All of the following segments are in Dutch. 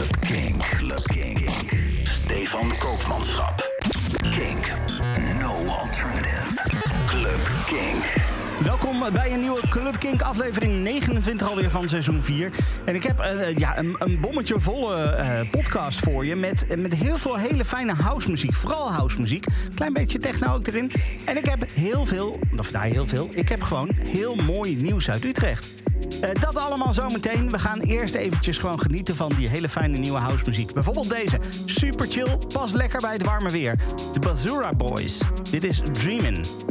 Club King. Club King. Stefan Koopmanschap. Kink. No alternative. Club King. Welkom bij een nieuwe Club Kink aflevering 29 alweer van seizoen 4. En ik heb eh, ja, een, een bommetje volle eh, podcast voor je met, met heel veel hele fijne housemuziek. Vooral housemuziek. Klein beetje techno ook erin. En ik heb heel veel, of nou heel veel, ik heb gewoon heel mooi nieuws uit Utrecht. Eh, dat allemaal zometeen. We gaan eerst eventjes gewoon genieten van die hele fijne nieuwe housemuziek. Bijvoorbeeld deze. Super chill, pas lekker bij het warme weer. De Bazura Boys. Dit is Dreamin'.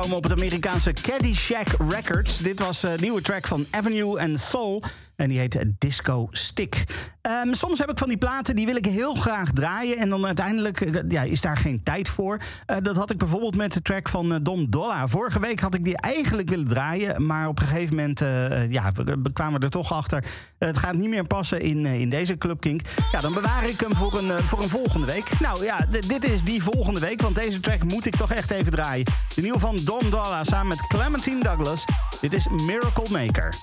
Uitgekomen op het Amerikaanse Caddyshack Records. Dit was een nieuwe track van Avenue and Soul. En die heet Disco Stick. Um, soms heb ik van die platen, die wil ik heel graag draaien. En dan uiteindelijk uh, ja, is daar geen tijd voor. Uh, dat had ik bijvoorbeeld met de track van uh, Dom Dolla. Vorige week had ik die eigenlijk willen draaien. Maar op een gegeven moment ja, we, kwamen er toch achter. het gaat niet meer passen in, in deze Club Kink. Ja, dan bewaar ik hem voor een, voor een volgende week. Nou ja, dit is die volgende week. Want deze track moet ik toch echt even draaien. De nieuwe van Dom Dolla samen met Clementine Douglas. Dit is Miracle Maker.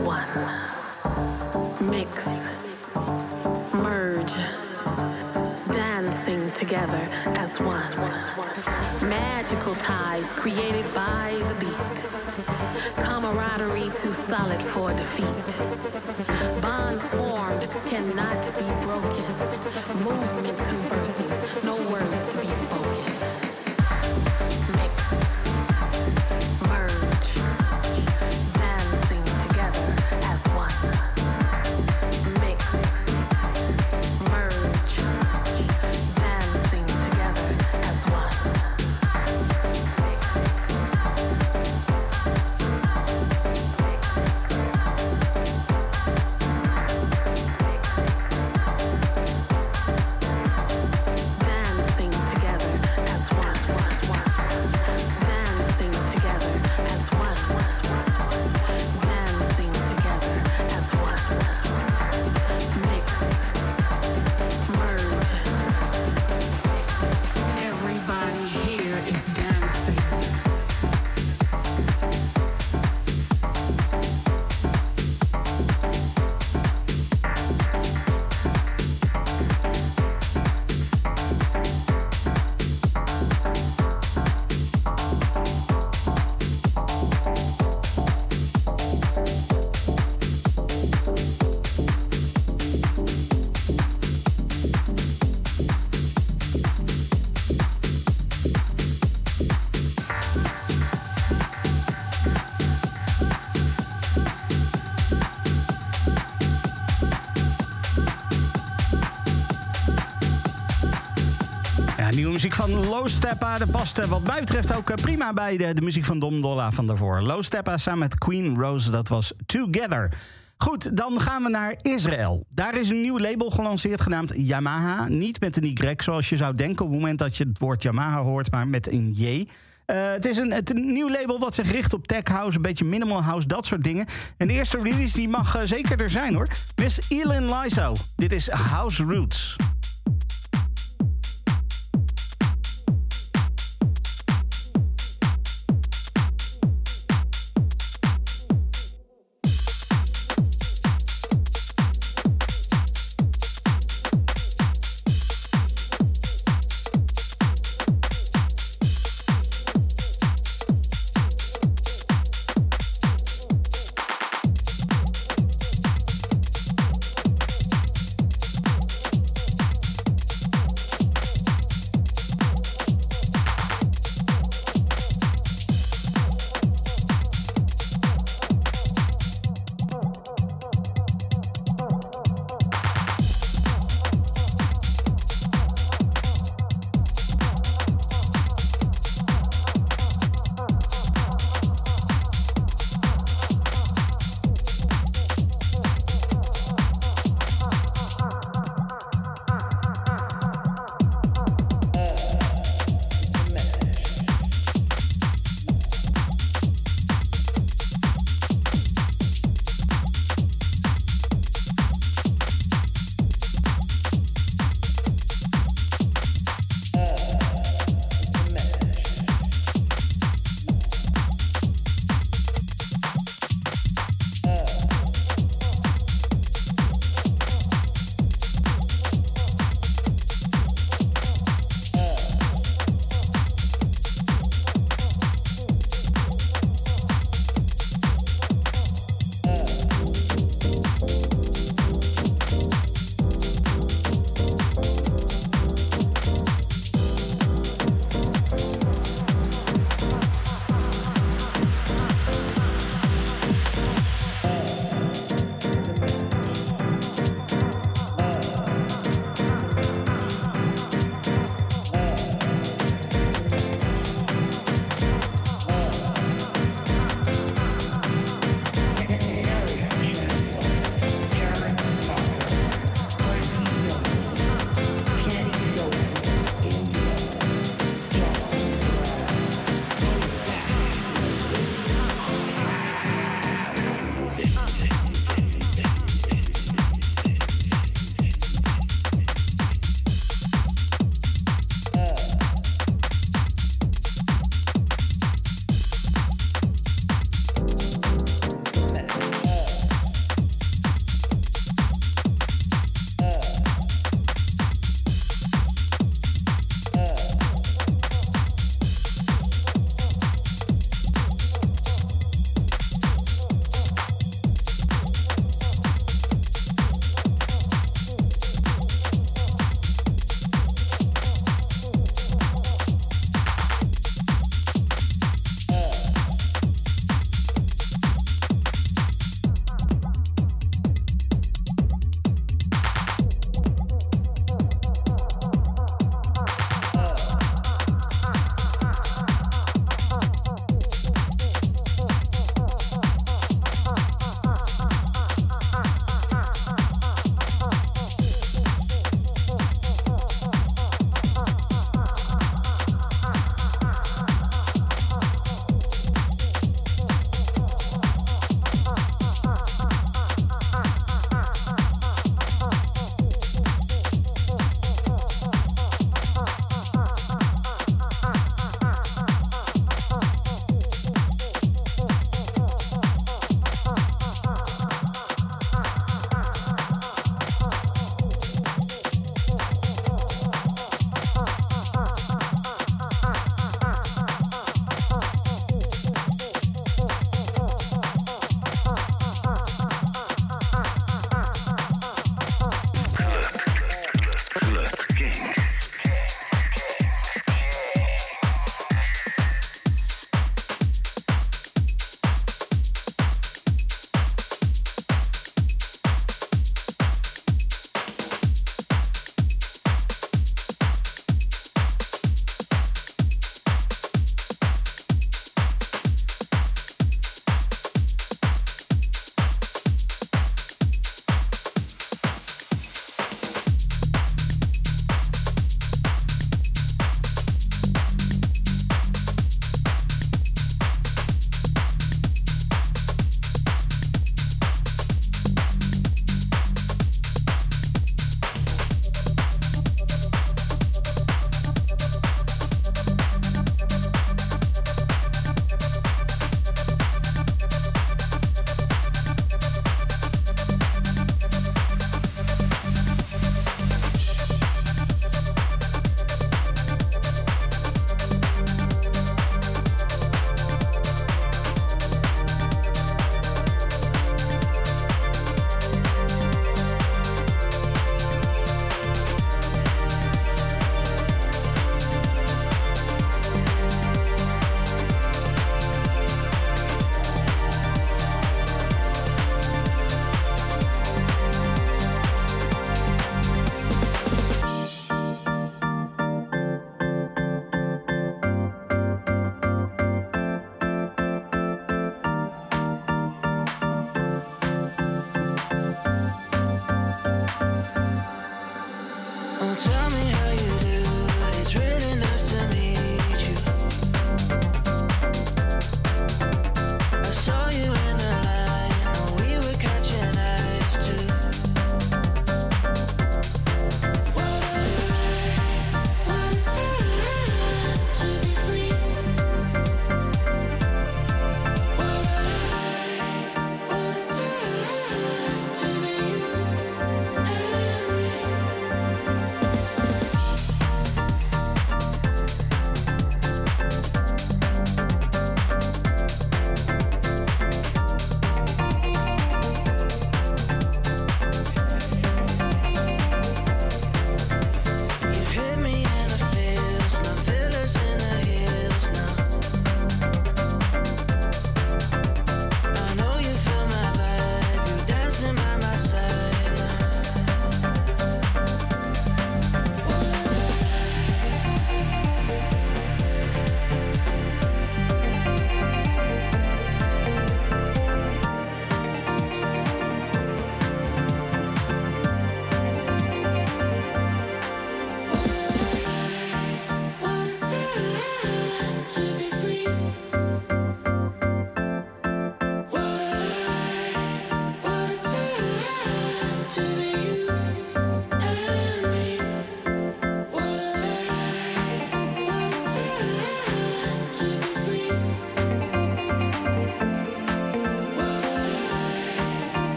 one. Mix, merge, dancing together as one. Magical ties created by the beat. Camaraderie too solid for defeat. Bonds formed cannot be broken. Movement conversing. van Lo Steppa. Dat past wat mij betreft ook eh, prima bij de, de muziek van Dom Dolla van daarvoor. Low Steppa samen met Queen Rose, dat was Together. Goed, dan gaan we naar Israël. Daar is een nieuw label gelanceerd genaamd Yamaha. Niet met een Y zoals je zou denken op het moment dat je het woord Yamaha hoort, maar met een J. Eh, het is een, het, nieuw label wat zich richt op tech house, een beetje minimal house, dat soort dingen. En de eerste release die mag eh, zeker er zijn hoor. Miss Elin Lysow, Dit is House Roots.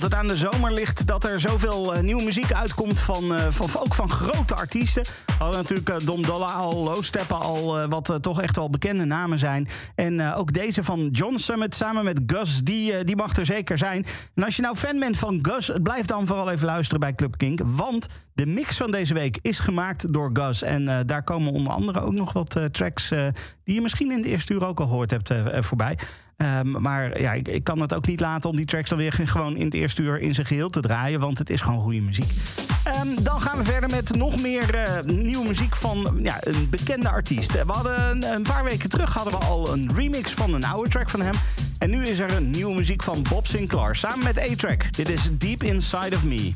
Dat het aan de zomer ligt dat er zoveel uh, nieuwe muziek uitkomt van, uh, van, ook van grote artiesten. Hadden natuurlijk uh, Dom Dolla al, Low Steppen al, wat toch echt wel bekende namen zijn. En ook deze van John Summit samen met Gus, die, die mag er zeker zijn. En als je nou fan bent van Gus, blijf dan vooral even luisteren bij Club Kink. Want de mix van deze week is gemaakt door Gus. En daar komen onder andere ook nog wat tracks die je misschien in de eerste uur ook al gehoord hebt voorbij. Um, maar ja, ik, ik, kan het ook niet laten om die tracks dan weer gewoon in het eerste uur in zijn geheel te draaien. Want het is gewoon goede muziek. Um, dan gaan we verder met nog meer uh, nieuwe muziek van ja, een bekende artiest. We hadden een paar weken terug hadden we al een remix van een oude track van hem. En nu is er een nieuwe muziek van Bob Sinclair samen met A-Track. Dit is Deep Inside of Me.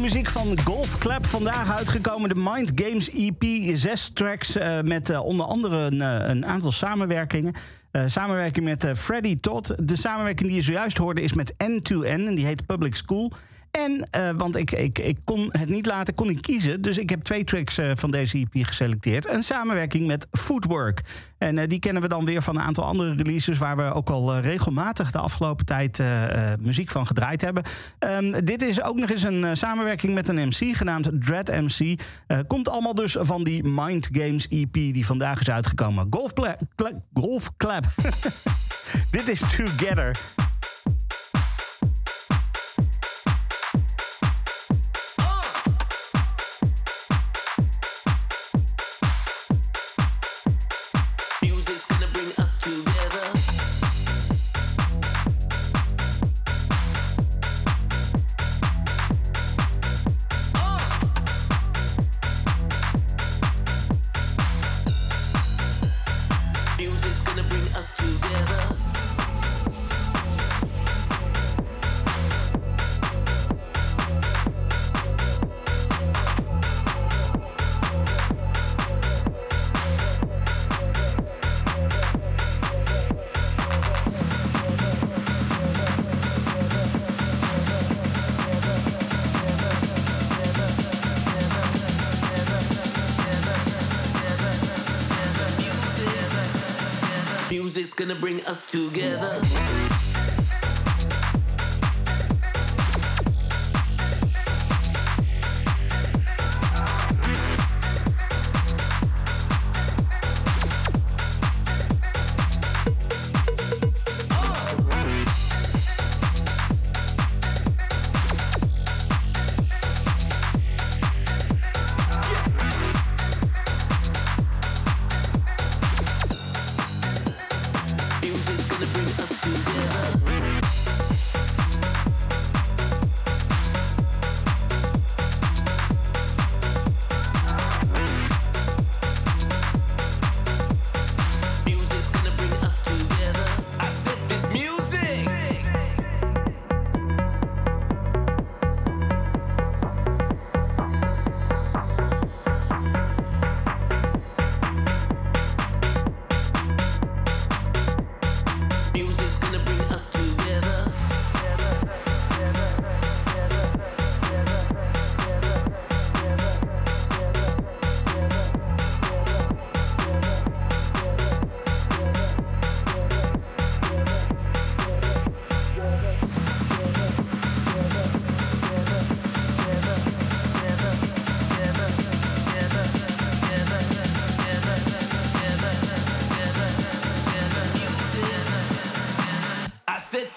Muziek van Golf Clap. Vandaag uitgekomen de Mind Games EP. Zes tracks eh, met eh, onder andere een, eh, aantal samenwerkingen. Samenwerking met Freddy Todd. De samenwerking die je zojuist hoorde is met N2N. En die heet Public School. En, eh, want ik, ik, ik kon het niet laten, kon ik kiezen. Dus ik heb twee tracks eh, van deze EP geselecteerd. Een samenwerking met Footwork. En eh, die kennen we dan weer van een aantal andere releases... waar we ook al regelmatig de afgelopen tijd muziek van gedraaid hebben. Ehm, dit is ook nog eens een samenwerking met een MC genaamd Dread MC. Komt allemaal dus van die Mind Games EP die vandaag is uitgekomen. Golf, Golf Clap. dit is Together.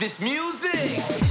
This music.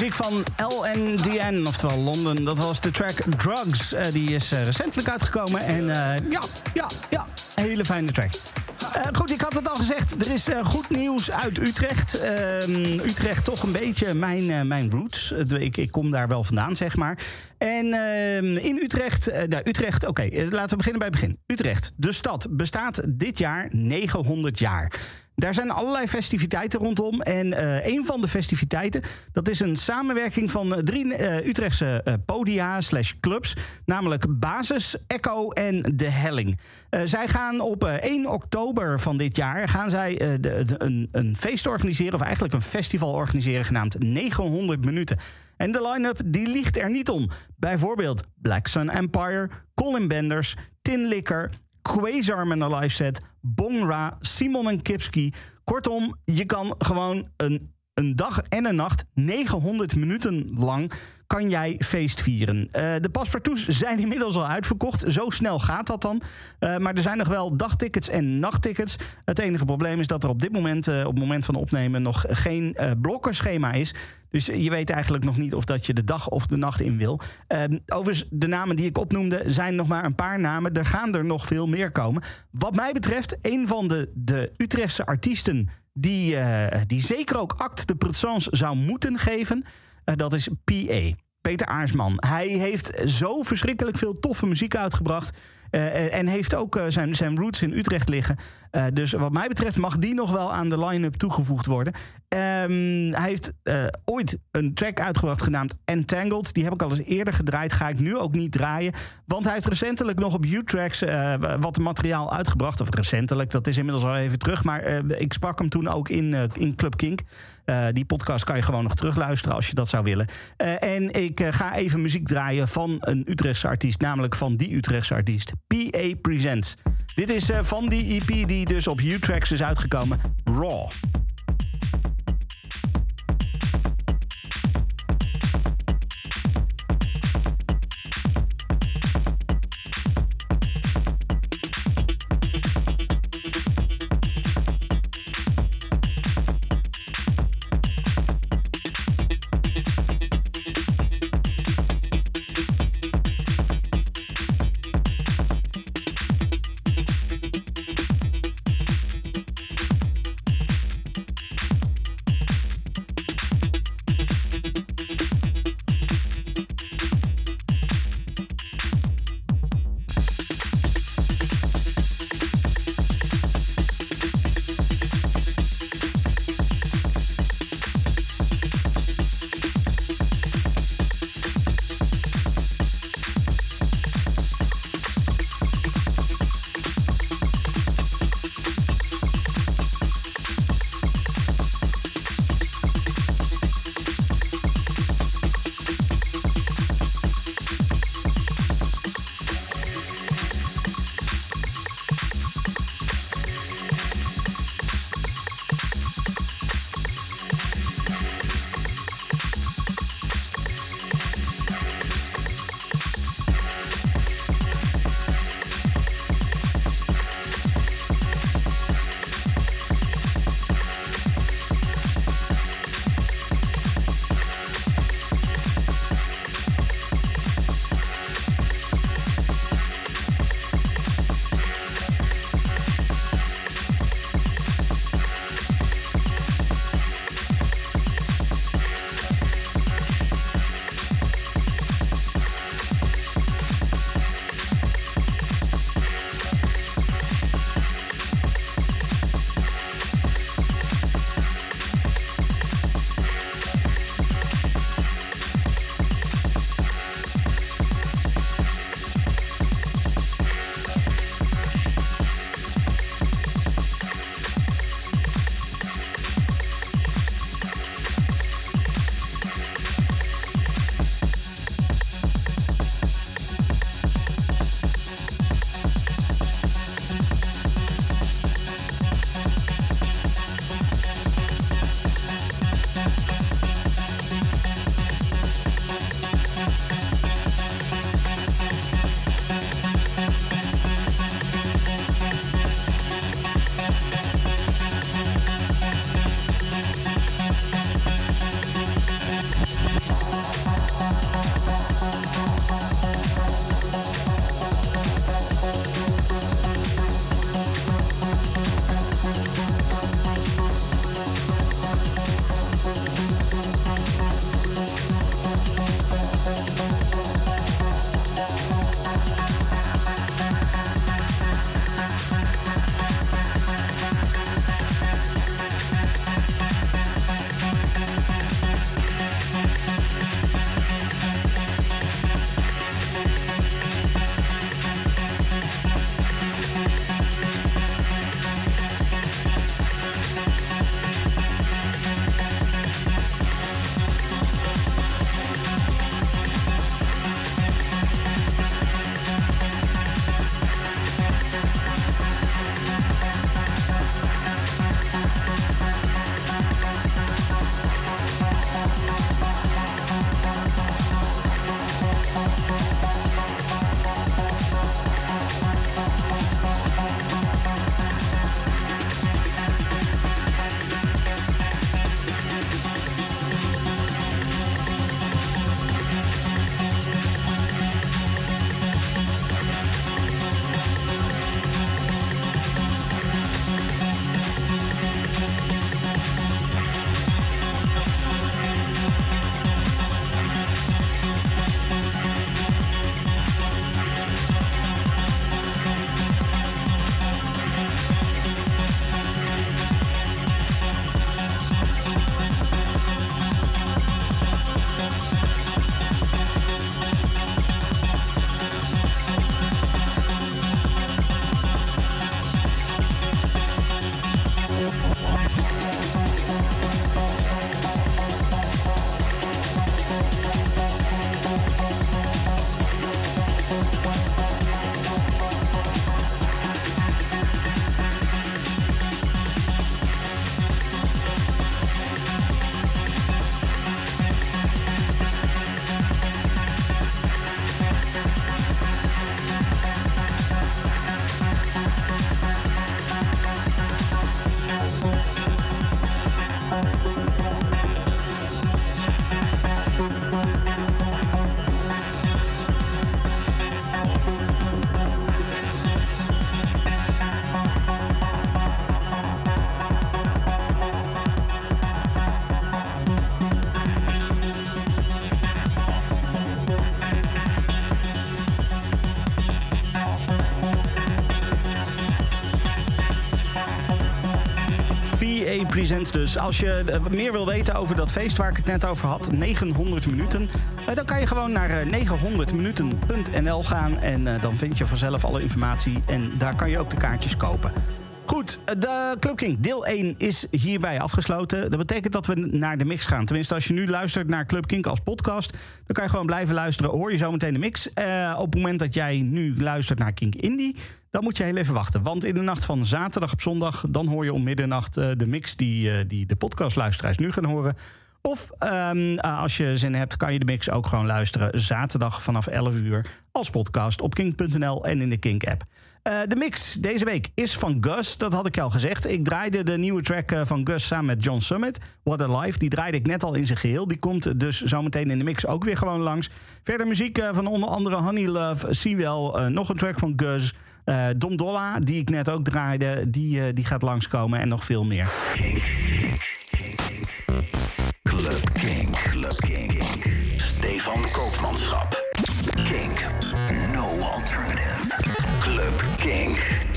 Muziek van LNDN, oftewel Londen. Dat was de track Drugs. Eh, die is eh, recentelijk uitgekomen. En eh, ja, ja, ja, hele fijne track. Goed, ik had het al gezegd. Er is goed nieuws uit Utrecht. Ehm, Utrecht toch een beetje mijn, mijn roots. Ik, kom daar wel vandaan, zeg maar. En ehm, in Utrecht... nou, Utrecht, oké, laten we beginnen bij het begin. Utrecht, de stad, bestaat dit jaar 900 jaar. Daar zijn allerlei festiviteiten rondom. En eh, een van de festiviteiten, dat is een samenwerking van eh, drie eh, Utrechtse podia slash clubs. Namelijk Basis, Echo en De Helling. Zij gaan op eh, 1 oktober van dit jaar gaan zij, een, een feest organiseren, of eigenlijk een festival organiseren genaamd 900 minuten. En de line-up die ligt er niet om. Bijvoorbeeld Black Sun Empire, Colin Benders, Tin Licker, Quasar met een live set, Bongra, Simon en Kipski. Kortom, je kan gewoon een, een dag en een nacht, 900 minuten lang, kan jij feest vieren. Eh, de paspartouts zijn inmiddels al uitverkocht. Zo snel gaat dat dan. Eh, maar er zijn nog wel dagtickets en nachttickets. Het enige probleem is dat er op dit moment, eh, op het moment van opnemen, nog geen blokkenschema is. Dus je weet eigenlijk nog niet of dat je de dag of de nacht in wil. Ehm, overigens, de namen die ik opnoemde zijn nog maar een paar namen. Er gaan er nog veel meer komen. Wat mij betreft, een van de, de Utrechtse artiesten... die, die zeker ook acte de présence zou moeten geven... eh, dat is P.A. Peter Aarsman. Hij heeft zo verschrikkelijk veel toffe muziek uitgebracht... eh, en heeft ook eh, zijn, zijn roots in Utrecht liggen. Eh, dus wat mij betreft mag die nog wel aan de line-up toegevoegd worden. Ehm, hij heeft eh, ooit een track uitgebracht genaamd Entangled. Die heb ik al eens eerder gedraaid. Ga ik nu ook niet draaien. Want hij heeft recentelijk nog op U-Tracks eh, wat materiaal uitgebracht. Of recentelijk, dat is inmiddels al even terug. Maar eh, ik sprak hem toen ook in, eh, in Club Kink. Eh, die podcast kan je gewoon nog terugluisteren als je dat zou willen. Eh, en ik eh, ga even muziek draaien van een Utrechtse artiest. Namelijk van die Utrechtse artiest. PA Presents. Dit is van die EP die dus op U-Tracks is uitgekomen. Raw. Presents dus. Als je eh, meer wil weten over dat feest waar ik het net over had, 900 minuten... eh, dan kan je gewoon naar eh, 900minuten.nl gaan... en eh, dan vind je vanzelf alle informatie en daar kan je ook de kaartjes kopen. De Club King deel 1 is hierbij afgesloten. Dat betekent dat we naar de mix gaan. Tenminste, als je nu luistert naar Club Kink als podcast... dan kan je gewoon blijven luisteren. Hoor je zo meteen de mix. Eh, op het moment dat jij nu luistert naar Kink Indie... dan moet je heel even wachten. Want in de nacht van zaterdag op zondag... dan hoor je om middernacht eh, de mix die, eh, die de podcastluisteraars nu gaan horen... Of ehm, eh, als je zin hebt, kan je de mix ook gewoon luisteren. Zaterdag vanaf 11 uur als podcast op kink.nl en in de Kink-app. Eh, de mix deze week is van Gus, dat had ik al gezegd. Ik draaide de nieuwe track eh, van Gus samen met John Summit, What a Life. Die draaide ik net al in zijn geheel. Die komt dus zometeen in de mix ook weer gewoon langs. Verder muziek eh, van onder andere Honey Love, Sewell, eh, nog een track van Gus... eh, Dom Dolla, die ik net ook draaide, die, die gaat langskomen en nog veel meer. Club King. Club King. Stefan Koopmanschap. King. No alternative. Club King.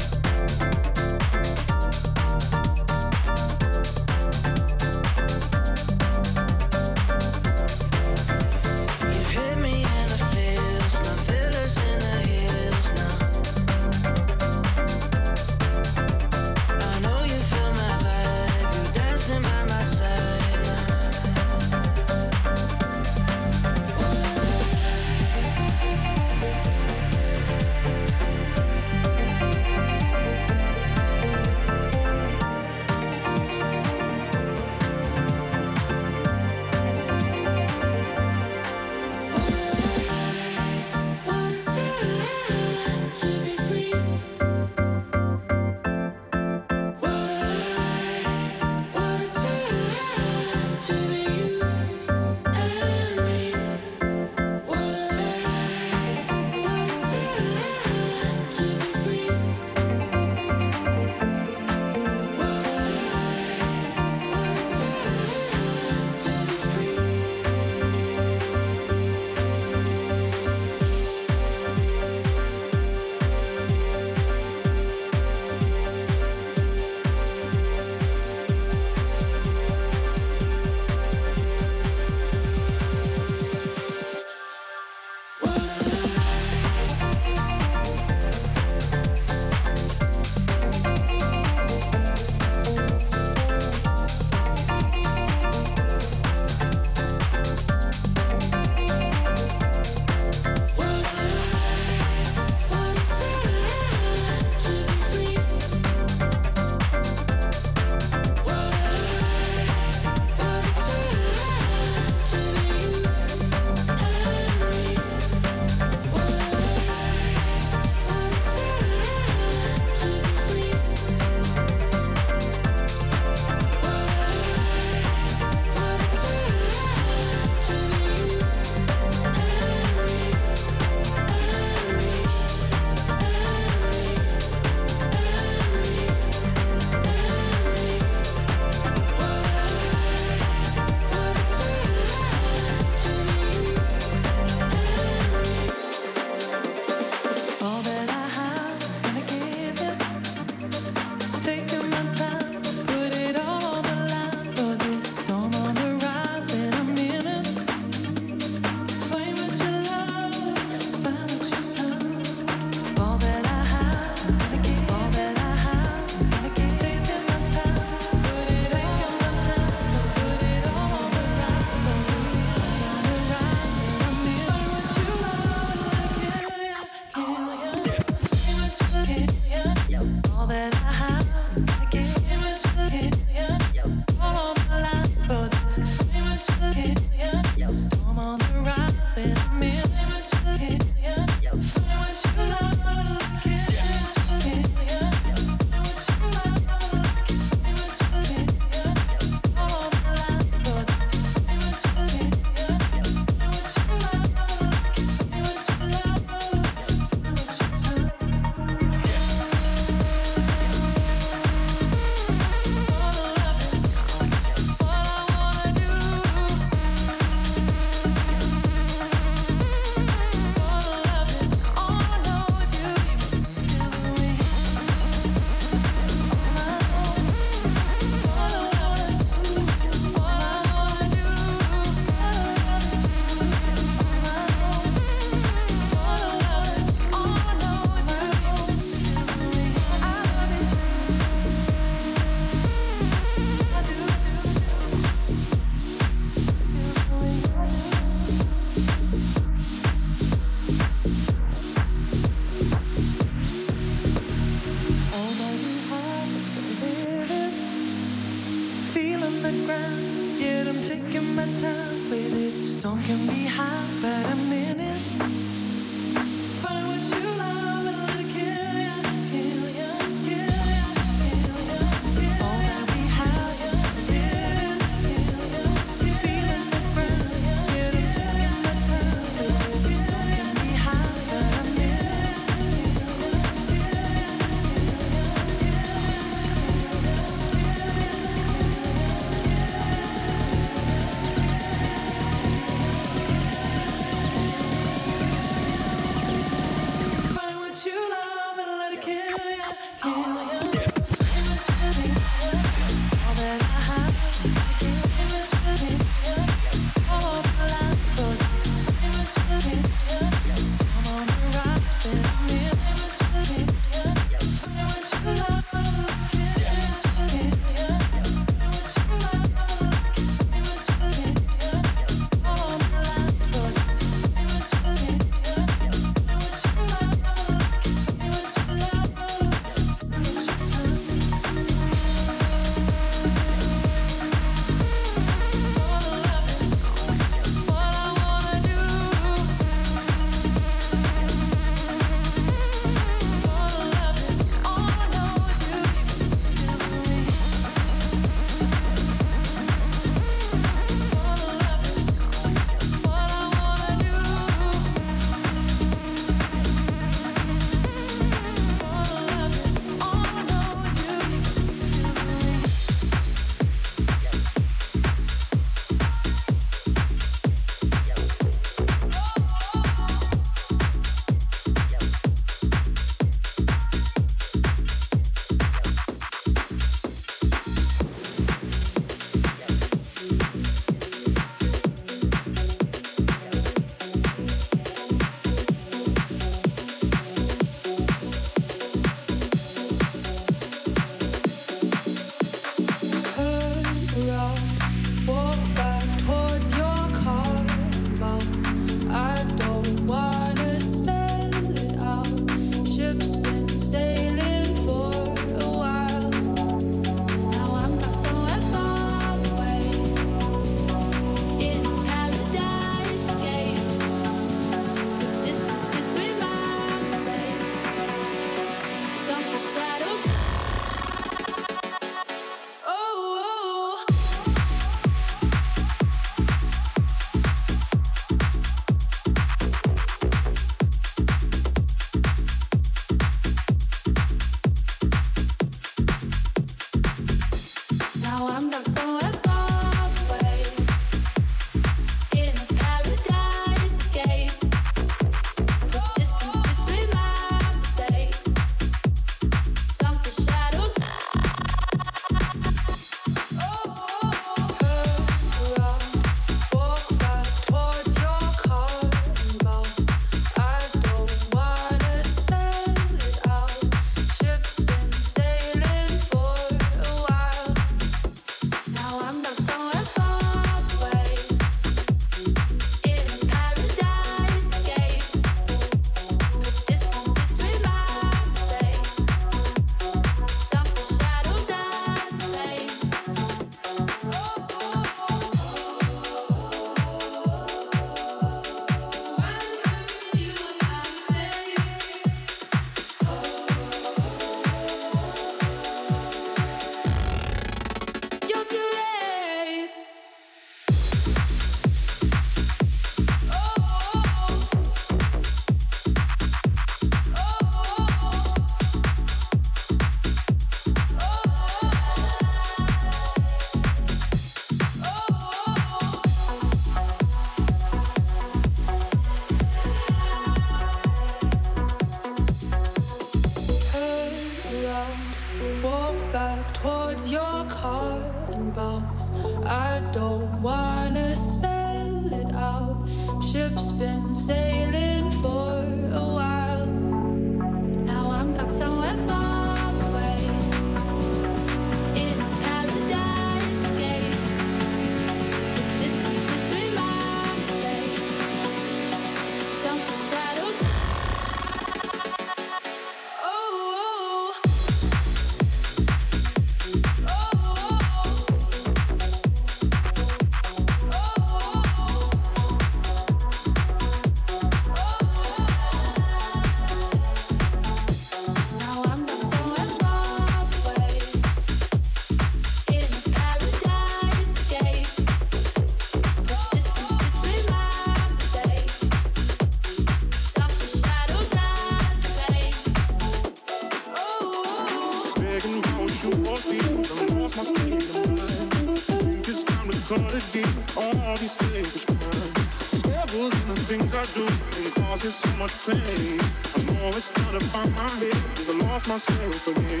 do and causes so much pain. I'm always trying to find my head cause I lost myself again.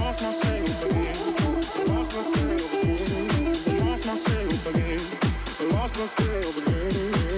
Lost myself again. Lost myself again. Lost myself again. Lost myself again.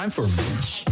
time for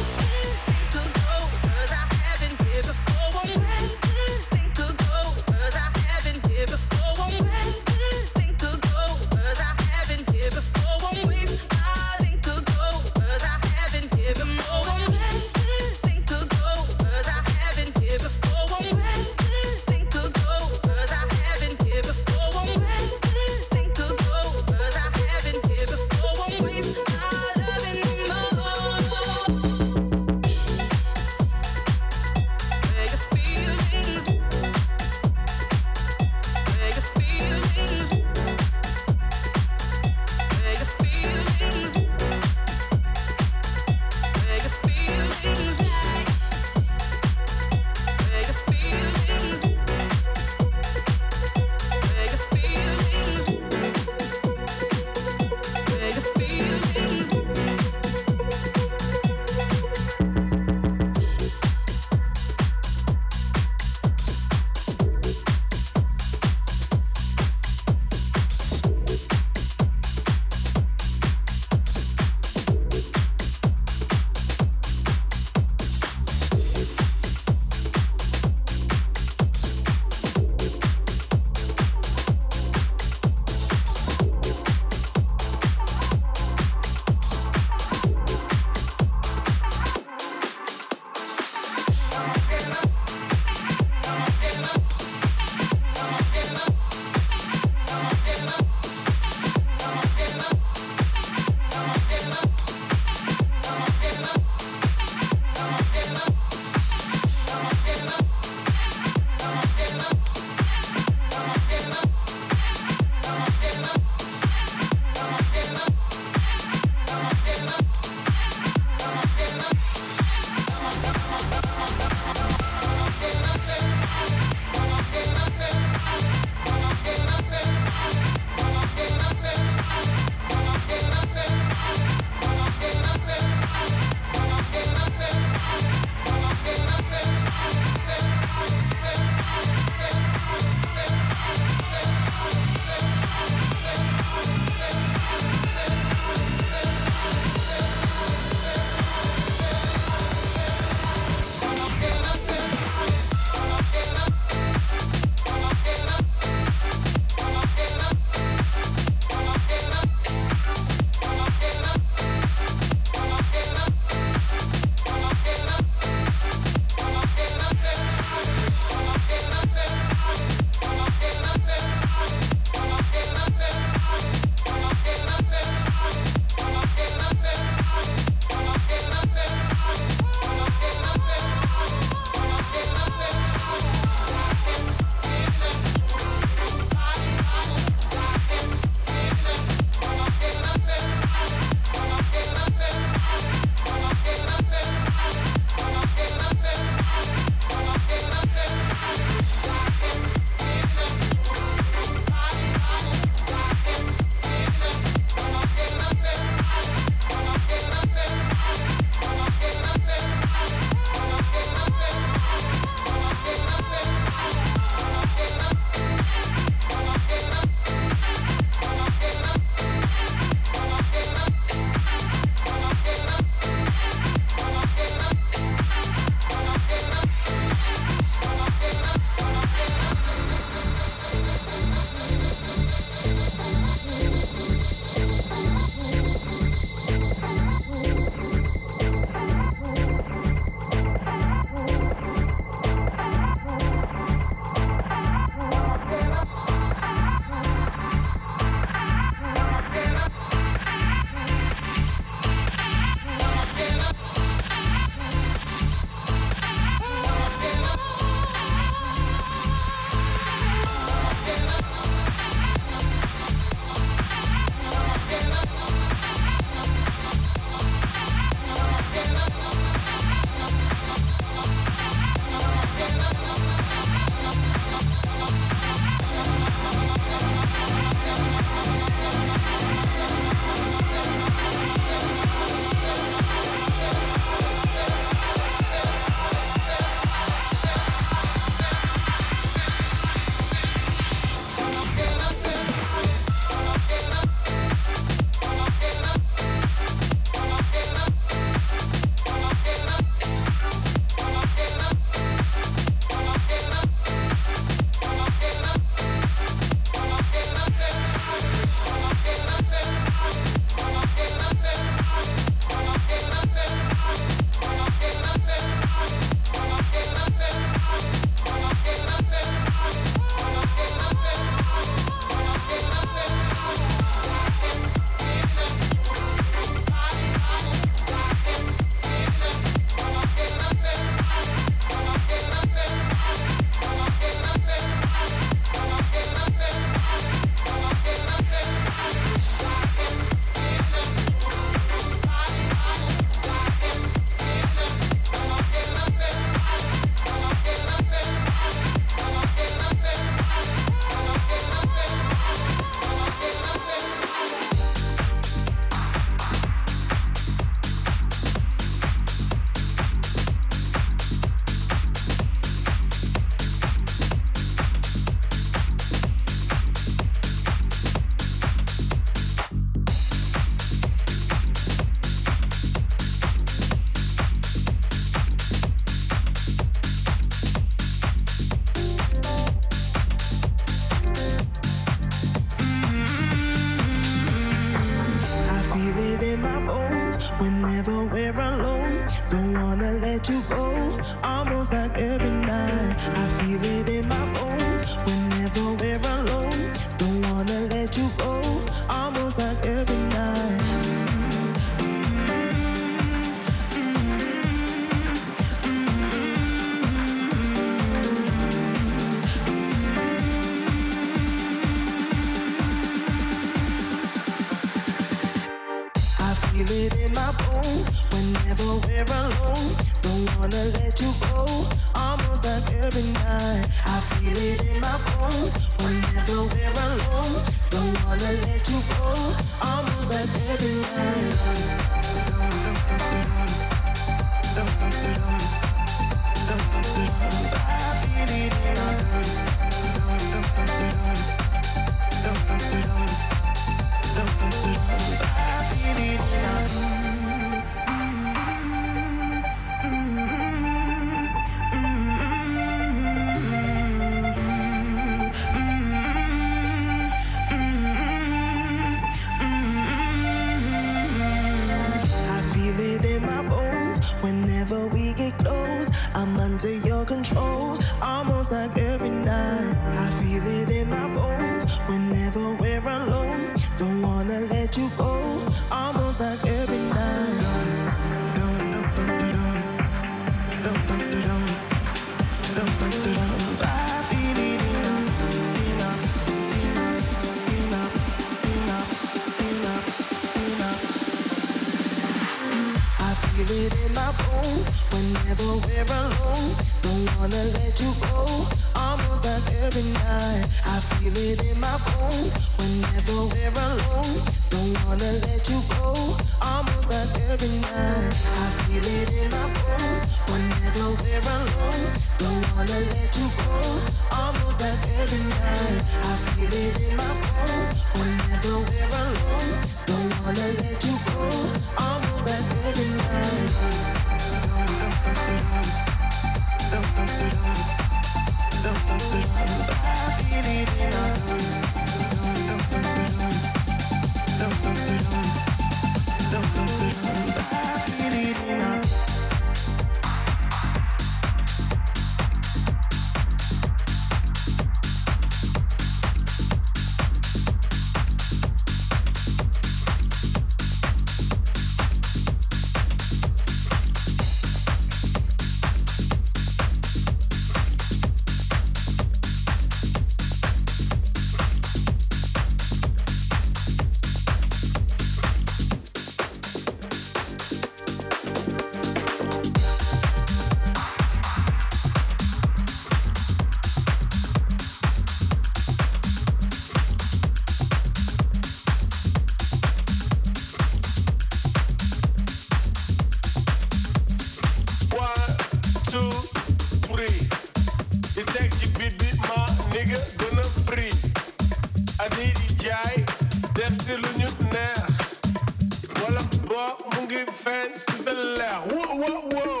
whoa, whoa.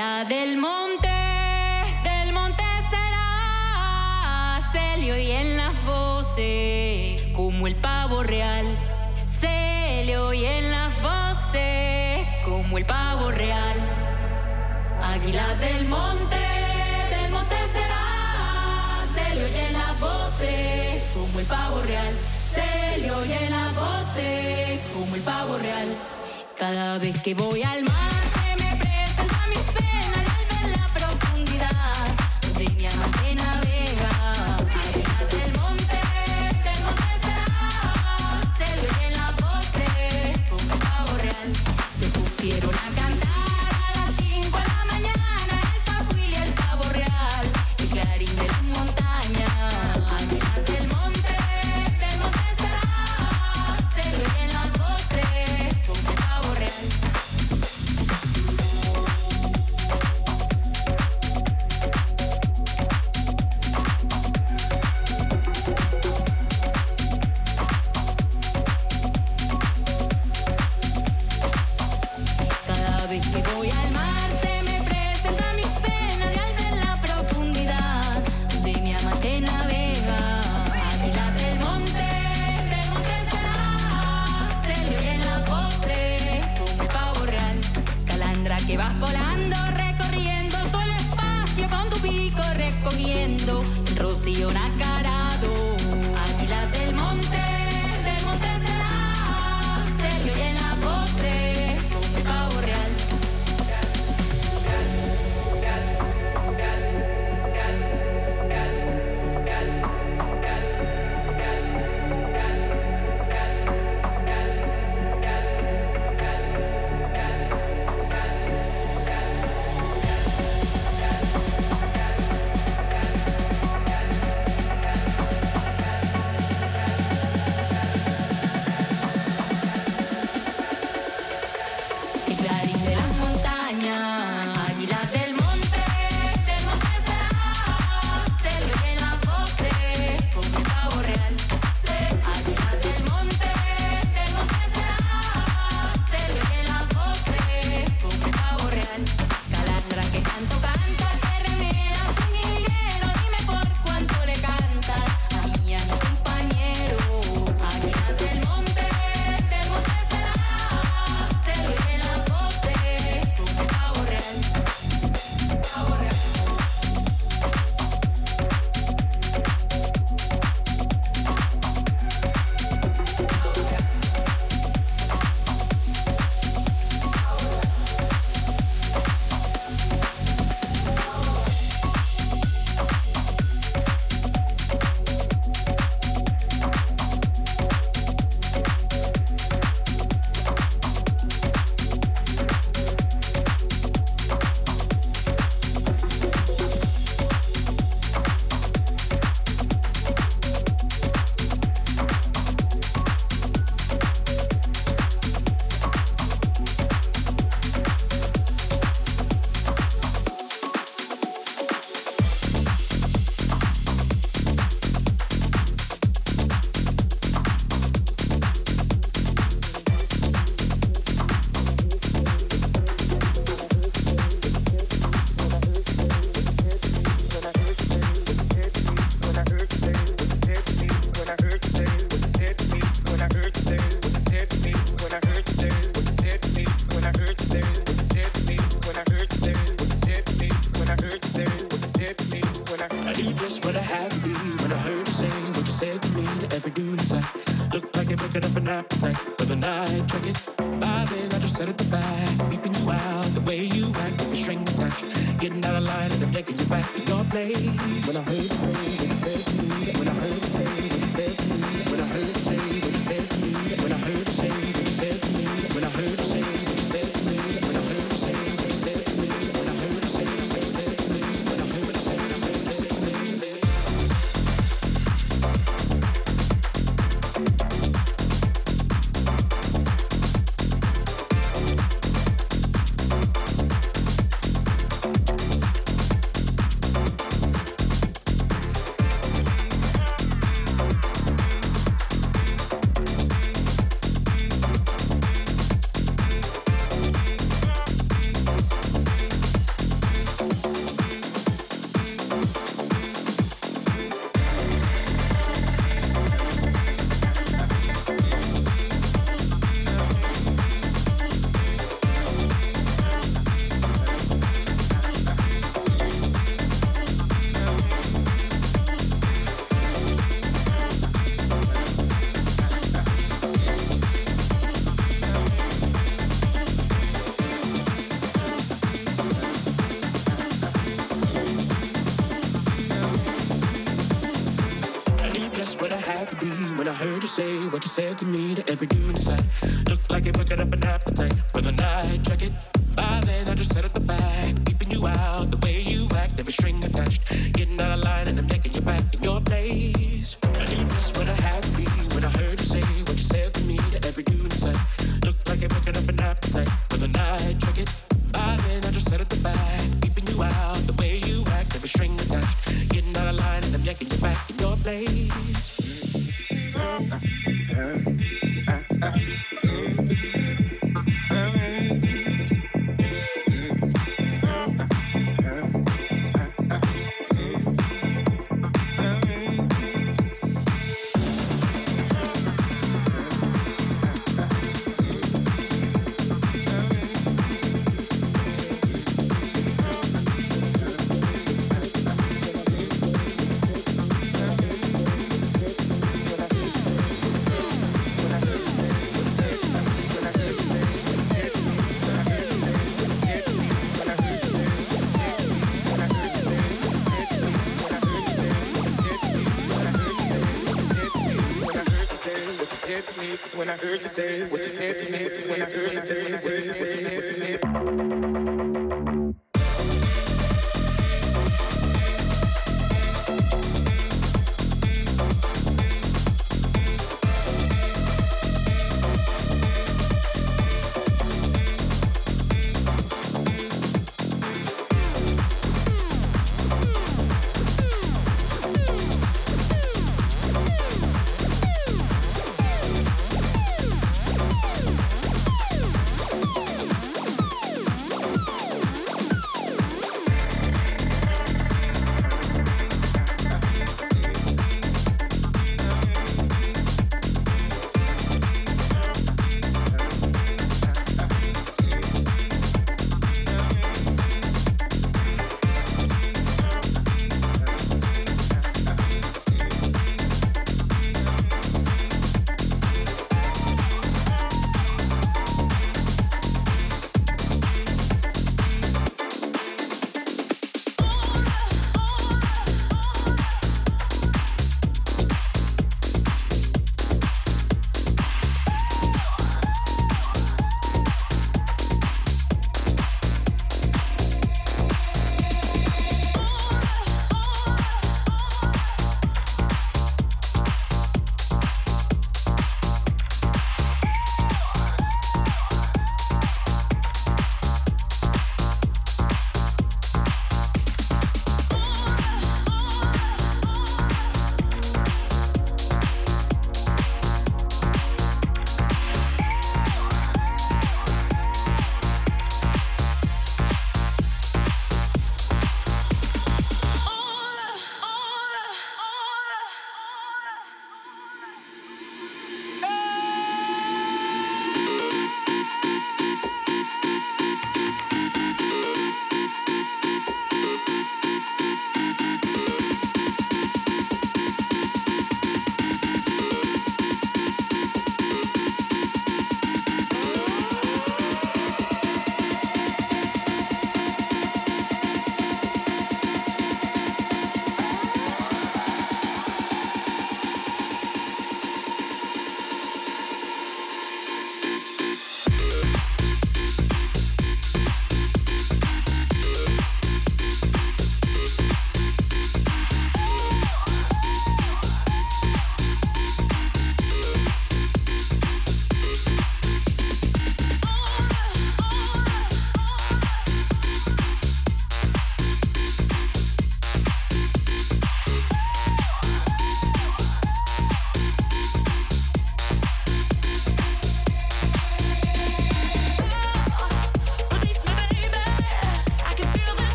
la del what you said to me to every dude inside. Look like it, pick it up and have what is said to me, what you said to me, what you said to say.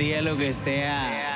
haría lo que sea.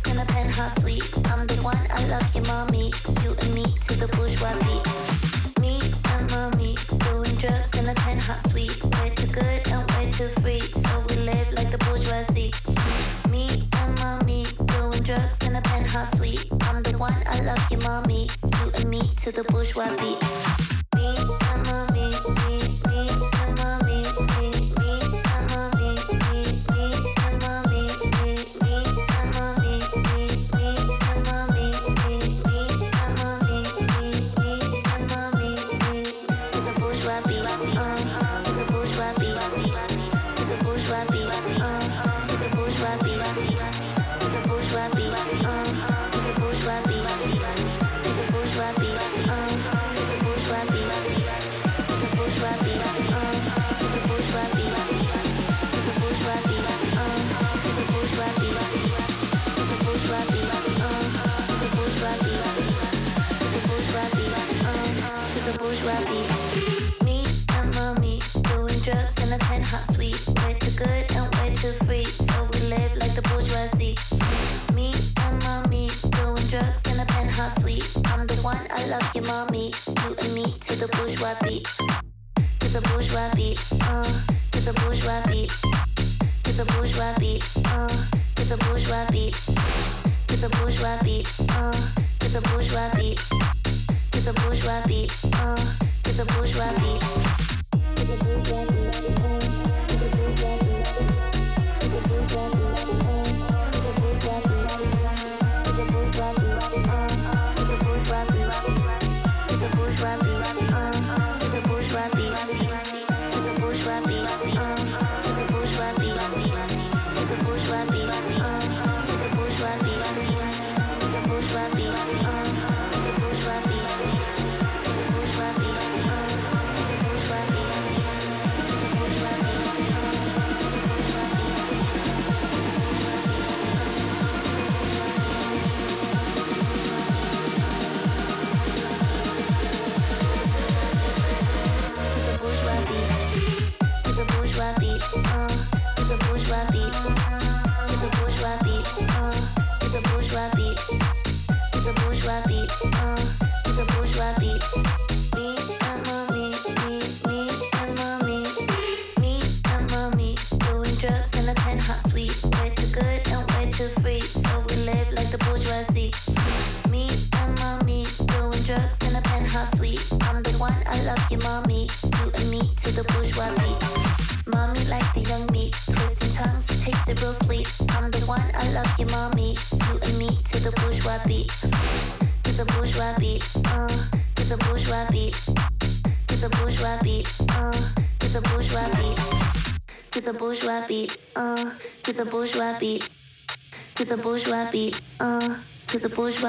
Sex in a penthouse suite. I'm the one, I love you, mommy. You and me to the bourgeois beat. Me and mommy doing drugs in a penthouse suite. We're too good and too free, so we live like the bourgeoisie. Me and mommy doing drugs in a penthouse suite. I'm the one, I love you, mommy. You and me to the bourgeois beat. club beat.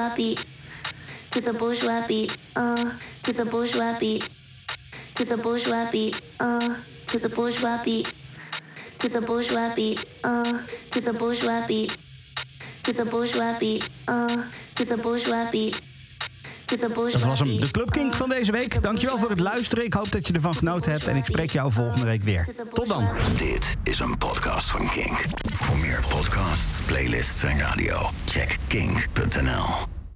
bourgeois beat. To the bourgeois beat. Uh, to the bourgeois beat. To the bourgeois beat. Uh, to the bourgeois beat. To the bourgeois beat. Uh, to the bourgeois beat. To the bourgeois beat. Uh, to the bourgeois beat. Dat was hem, de Club Kink uh, van deze week. Dankjewel voor het luisteren. Ik hoop dat je ervan genoten hebt. En ik spreek jou volgende week weer. Tot dan. Dit is een podcast van Kink. Voor meer podcasts, playlists en radio, check kink.nl.